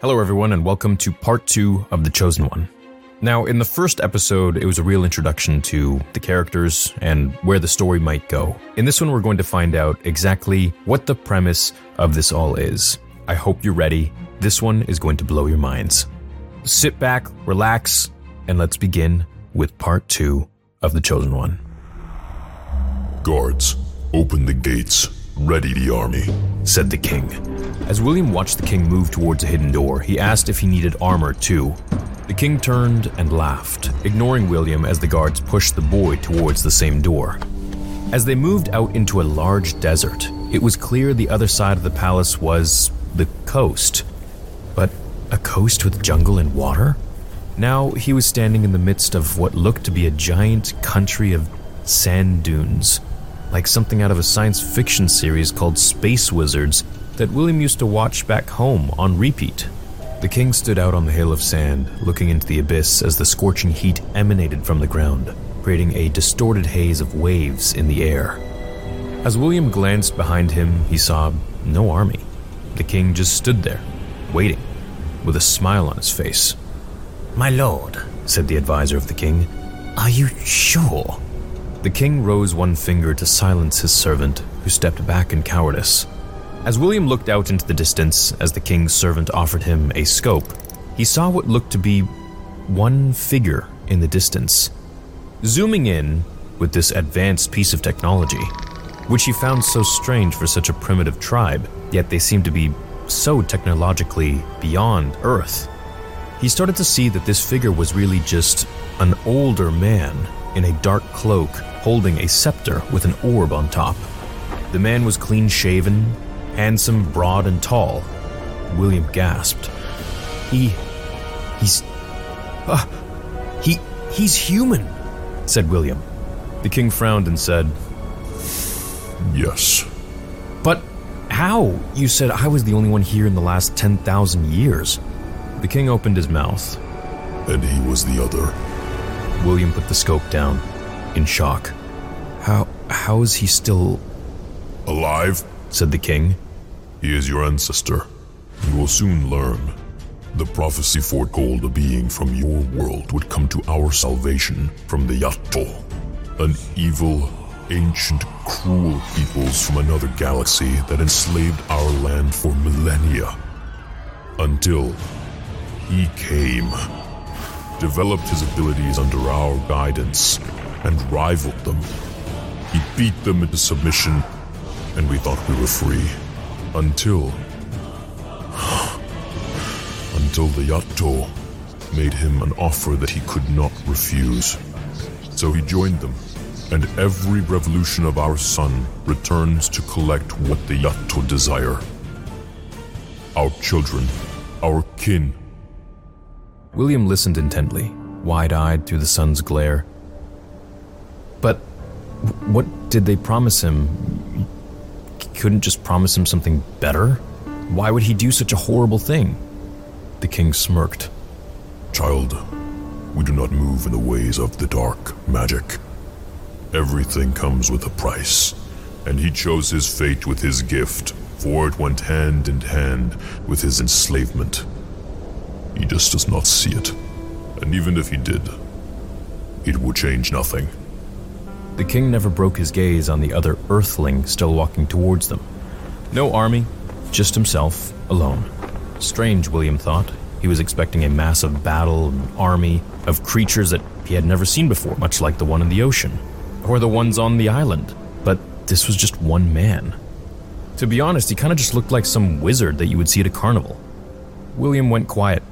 Hello, everyone, and welcome to part two of The Chosen One. Now, in the first episode, it was a real introduction to the characters and where the story might go. In this one, we're going to find out exactly what the premise of this all is. I hope you're ready. This one is going to blow your minds. Sit back, relax, and let's begin with part two of The Chosen One. Guards, open the gates. Ready the army, said the king. As William watched the king move towards a hidden door, he asked if he needed armor too. The king turned and laughed, ignoring William as the guards pushed the boy towards the same door. As they moved out into a large desert, it was clear the other side of the palace was the coast. But a coast with jungle and water? Now he was standing in the midst of what looked to be a giant country of sand dunes, like something out of a science fiction series called Space Wizards that William used to watch back home on repeat. The king stood out on the hill of sand, looking into the abyss as the scorching heat emanated from the ground, creating a distorted haze of waves in the air. As William glanced behind him, he saw no army. The king just stood there, waiting, with a smile on his face. My lord, said the advisor of the king, are you sure? The king rose one finger to silence his servant, who stepped back in cowardice. As William looked out into the distance as the king's servant offered him a scope, he saw what looked to be one figure in the distance. Zooming in with this advanced piece of technology, which he found so strange for such a primitive tribe, yet they seemed to be so technologically beyond Earth, he started to see that this figure was really just an older man in a dark cloak holding a scepter with an orb on top. The man was clean shaven, handsome, broad, and tall. William gasped. He. he's. Uh, he. he's human, said William. The king frowned and said, Yes. But how? You said I was the only one here in the last 10,000 years. The king opened his mouth. And he was the other. William put the scope down, in shock. How. how is he still. Alive? said the king. He is your ancestor. You will soon learn. The prophecy foretold a being from your world would come to our salvation from the Yato, an evil, ancient, cruel peoples from another galaxy that enslaved our land for millennia. Until he came, developed his abilities under our guidance, and rivaled them. He beat them into submission, and we thought we were free. Until. until the Yato made him an offer that he could not refuse. So he joined them, and every revolution of our sun returns to collect what the Yato desire. Our children, our kin. William listened intently, wide eyed through the sun's glare. But what did they promise him? couldn't just promise him something better? Why would he do such a horrible thing? The king smirked. Child, we do not move in the ways of the dark magic. Everything comes with a price, and he chose his fate with his gift, for it went hand in hand with his enslavement. He just does not see it, and even if he did, it would change nothing. The king never broke his gaze on the other earthling still walking towards them. No army, just himself, alone. Strange, William thought. He was expecting a massive battle, an army of creatures that he had never seen before, much like the one in the ocean, or the ones on the island. But this was just one man. To be honest, he kind of just looked like some wizard that you would see at a carnival. William went quiet.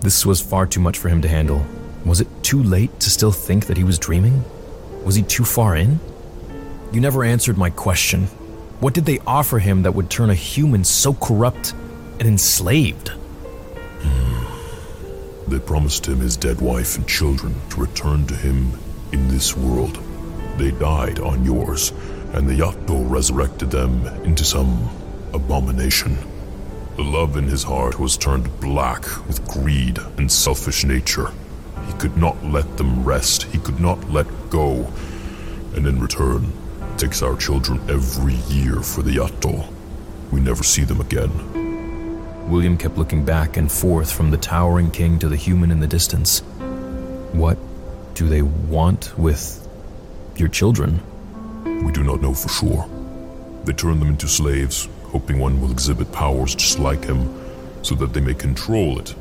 This was far too much for him to handle. Was it too late to still think that he was dreaming? Was he too far in? You never answered my question. What did they offer him that would turn a human so corrupt and enslaved? Hmm. They promised him his dead wife and children to return to him in this world. They died on yours, and the Yato resurrected them into some abomination. The love in his heart was turned black with greed and selfish nature. He could not let them rest. He could not let go. And in return, takes our children every year for the Yato. We never see them again. William kept looking back and forth from the towering king to the human in the distance. What do they want with your children? We do not know for sure. They turn them into slaves, hoping one will exhibit powers just like him, so that they may control it.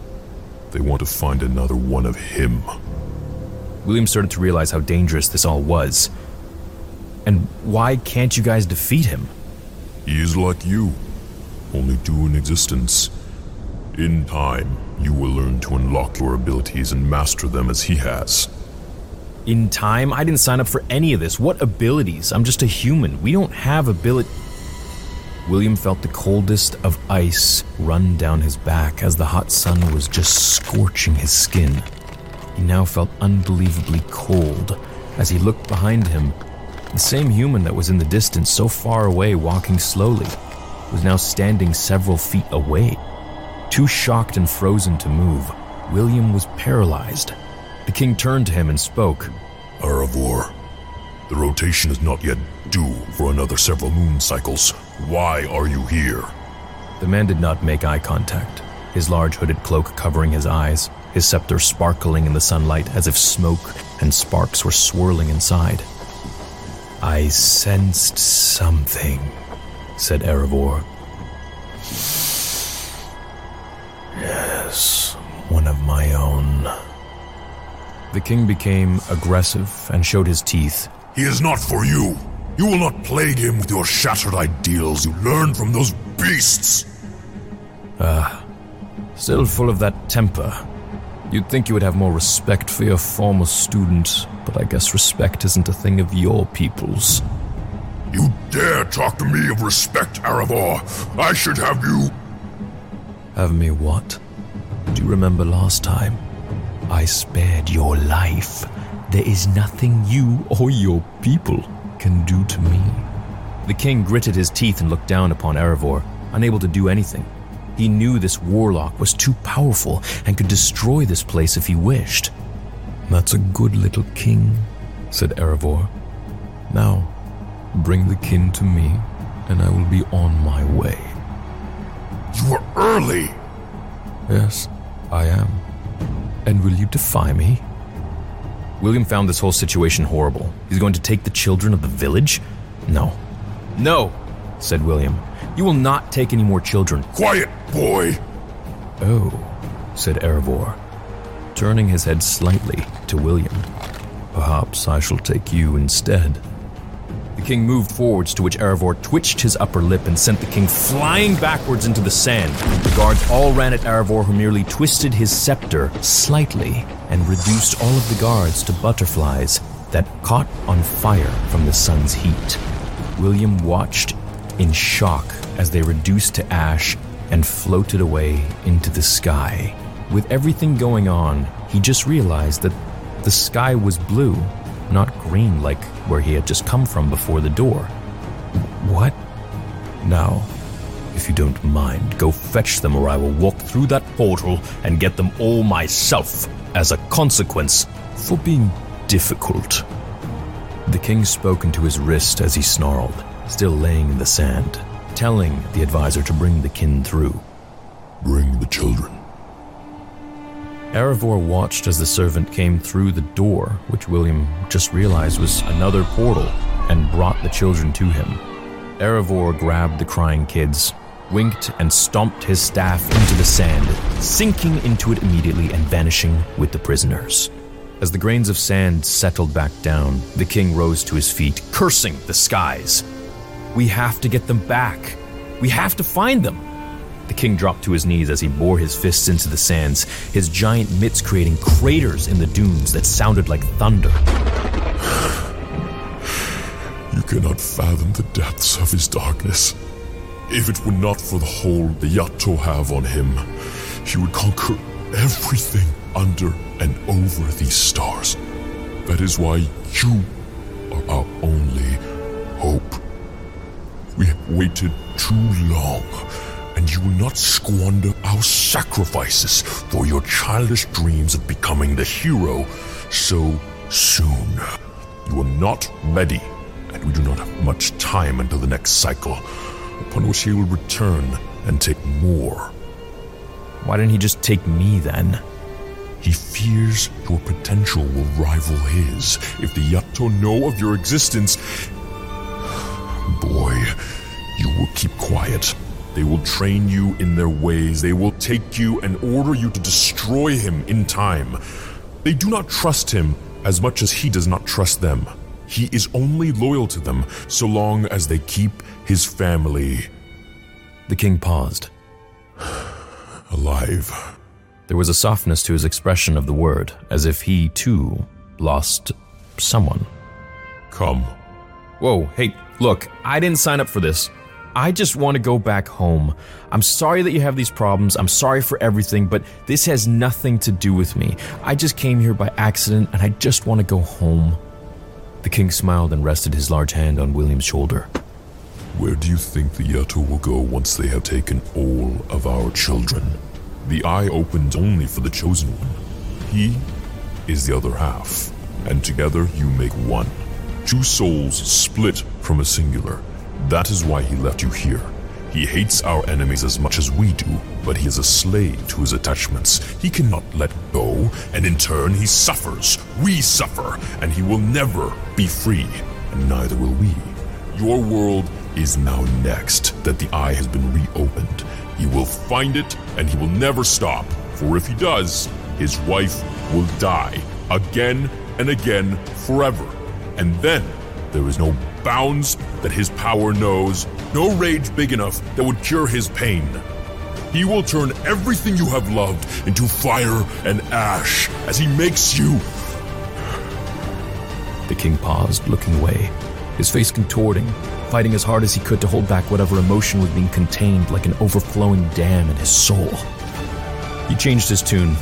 They want to find another one of him. William started to realize how dangerous this all was. And why can't you guys defeat him? He is like you, only two in existence. In time, you will learn to unlock your abilities and master them as he has. In time? I didn't sign up for any of this. What abilities? I'm just a human. We don't have ability. William felt the coldest of ice run down his back as the hot sun was just scorching his skin. He now felt unbelievably cold as he looked behind him. The same human that was in the distance, so far away, walking slowly, was now standing several feet away. Too shocked and frozen to move, William was paralyzed. The king turned to him and spoke. Erebor, the rotation is not yet due for another several moon cycles. Why are you here? The man did not make eye contact, his large hooded cloak covering his eyes, his scepter sparkling in the sunlight as if smoke and sparks were swirling inside. I sensed something, said Erebor. Yes, one of my own. The king became aggressive and showed his teeth. He is not for you. You will not plague him with your shattered ideals you learned from those beasts. Ah, uh, still full of that temper. You'd think you would have more respect for your former student, but I guess respect isn't a thing of your people's. You dare talk to me of respect, Erebor? I should have you. Have me what? Do you remember last time? I spared your life. There is nothing you or your people can do to me. The king gritted his teeth and looked down upon Erebor, unable to do anything. He knew this warlock was too powerful and could destroy this place if he wished. That's a good little king, said Erebor. Now, bring the kin to me, and I will be on my way. You are early! Yes, I am. And will you defy me? William found this whole situation horrible. He's going to take the children of the village? No. No, said William. You will not take any more children. Quiet, boy! Oh, said Erebor, turning his head slightly to William. Perhaps I shall take you instead. King moved forwards, to which Erebor twitched his upper lip and sent the king flying backwards into the sand. The guards all ran at Erebor, who merely twisted his scepter slightly and reduced all of the guards to butterflies that caught on fire from the sun's heat. William watched in shock as they reduced to ash and floated away into the sky. With everything going on, he just realized that the sky was blue not green like where he had just come from before the door. What? Now, if you don't mind, go fetch them or I will walk through that portal and get them all myself as a consequence for being difficult. The king spoke into his wrist as he snarled, still laying in the sand, telling the advisor to bring the kin through. Erebor watched as the servant came through the door, which William just realized was another portal, and brought the children to him. Erebor grabbed the crying kids, winked, and stomped his staff into the sand, sinking into it immediately and vanishing with the prisoners. As the grains of sand settled back down, the king rose to his feet, cursing the skies. We have to get them back. We have to find them. The king dropped to his knees as he bore his fists into the sands, his giant mitts creating craters in the dunes that sounded like thunder. You cannot fathom the depths of his darkness. If it were not for the hold the Yato have on him, he would conquer everything under and over these stars. That is why you are our only hope. We have waited too long and you will not squander our sacrifices for your childish dreams of becoming the hero so soon. You are not ready, and we do not have much time until the next cycle, upon which he will return and take more Why didn't he just take me then? He fears your potential will rival his. If the Yato know of your existence, boy, you will keep quiet. They will train you in their ways. They will take you and order you to destroy him in time. They do not trust him as much as he does not trust them. He is only loyal to them so long as they keep his family The king paused. alive. There was a softness to his expression of the word, as if he, too, lost someone. Come. Whoa, hey, look, I didn't sign up for this. I just want to go back home. I'm sorry that you have these problems. I'm sorry for everything, but this has nothing to do with me. I just came here by accident and I just want to go home. The king smiled and rested his large hand on William's shoulder. Where do you think the Yato will go once they have taken all of our children? The eye opens only for the chosen one. He is the other half, and together you make one. Two souls split from a singular. That is why he left you here. He hates our enemies as much as we do, but he is a slave to his attachments. He cannot let go, and in turn he suffers. We suffer, and he will never be free, and neither will we. Your world is now next that the eye has been reopened. He will find it, and he will never stop, for if he does, his wife will die again and again forever. And then there is no bounds that his power knows, no rage big enough that would cure his pain. He will turn everything you have loved into fire and ash as he makes you. The king paused, looking away, his face contorting, fighting as hard as he could to hold back whatever emotion was being contained like an overflowing dam in his soul. He changed his tune,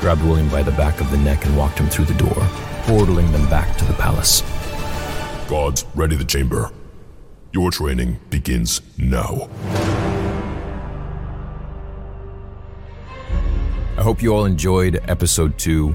grabbed William by the back of the neck, and walked him through the door, portaling them back to the palace. Gods, ready the chamber. Your training begins now. I hope you all enjoyed episode two.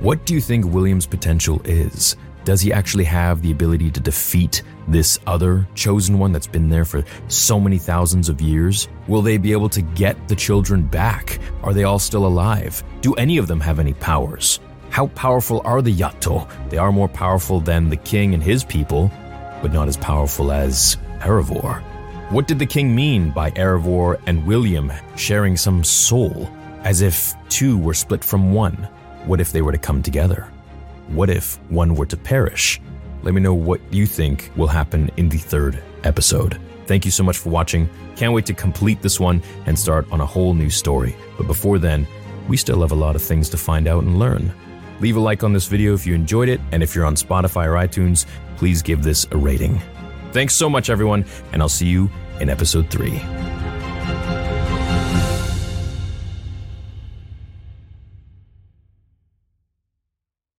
What do you think William's potential is? Does he actually have the ability to defeat this other chosen one that's been there for so many thousands of years? Will they be able to get the children back? Are they all still alive? Do any of them have any powers? How powerful are the Yato? They are more powerful than the king and his people, but not as powerful as Erebor. What did the king mean by Erebor and William sharing some soul? As if two were split from one. What if they were to come together? What if one were to perish? Let me know what you think will happen in the third episode. Thank you so much for watching. Can't wait to complete this one and start on a whole new story. But before then, we still have a lot of things to find out and learn. Leave a like on this video if you enjoyed it, and if you're on Spotify or iTunes, please give this a rating. Thanks so much, everyone, and I'll see you in episode 3.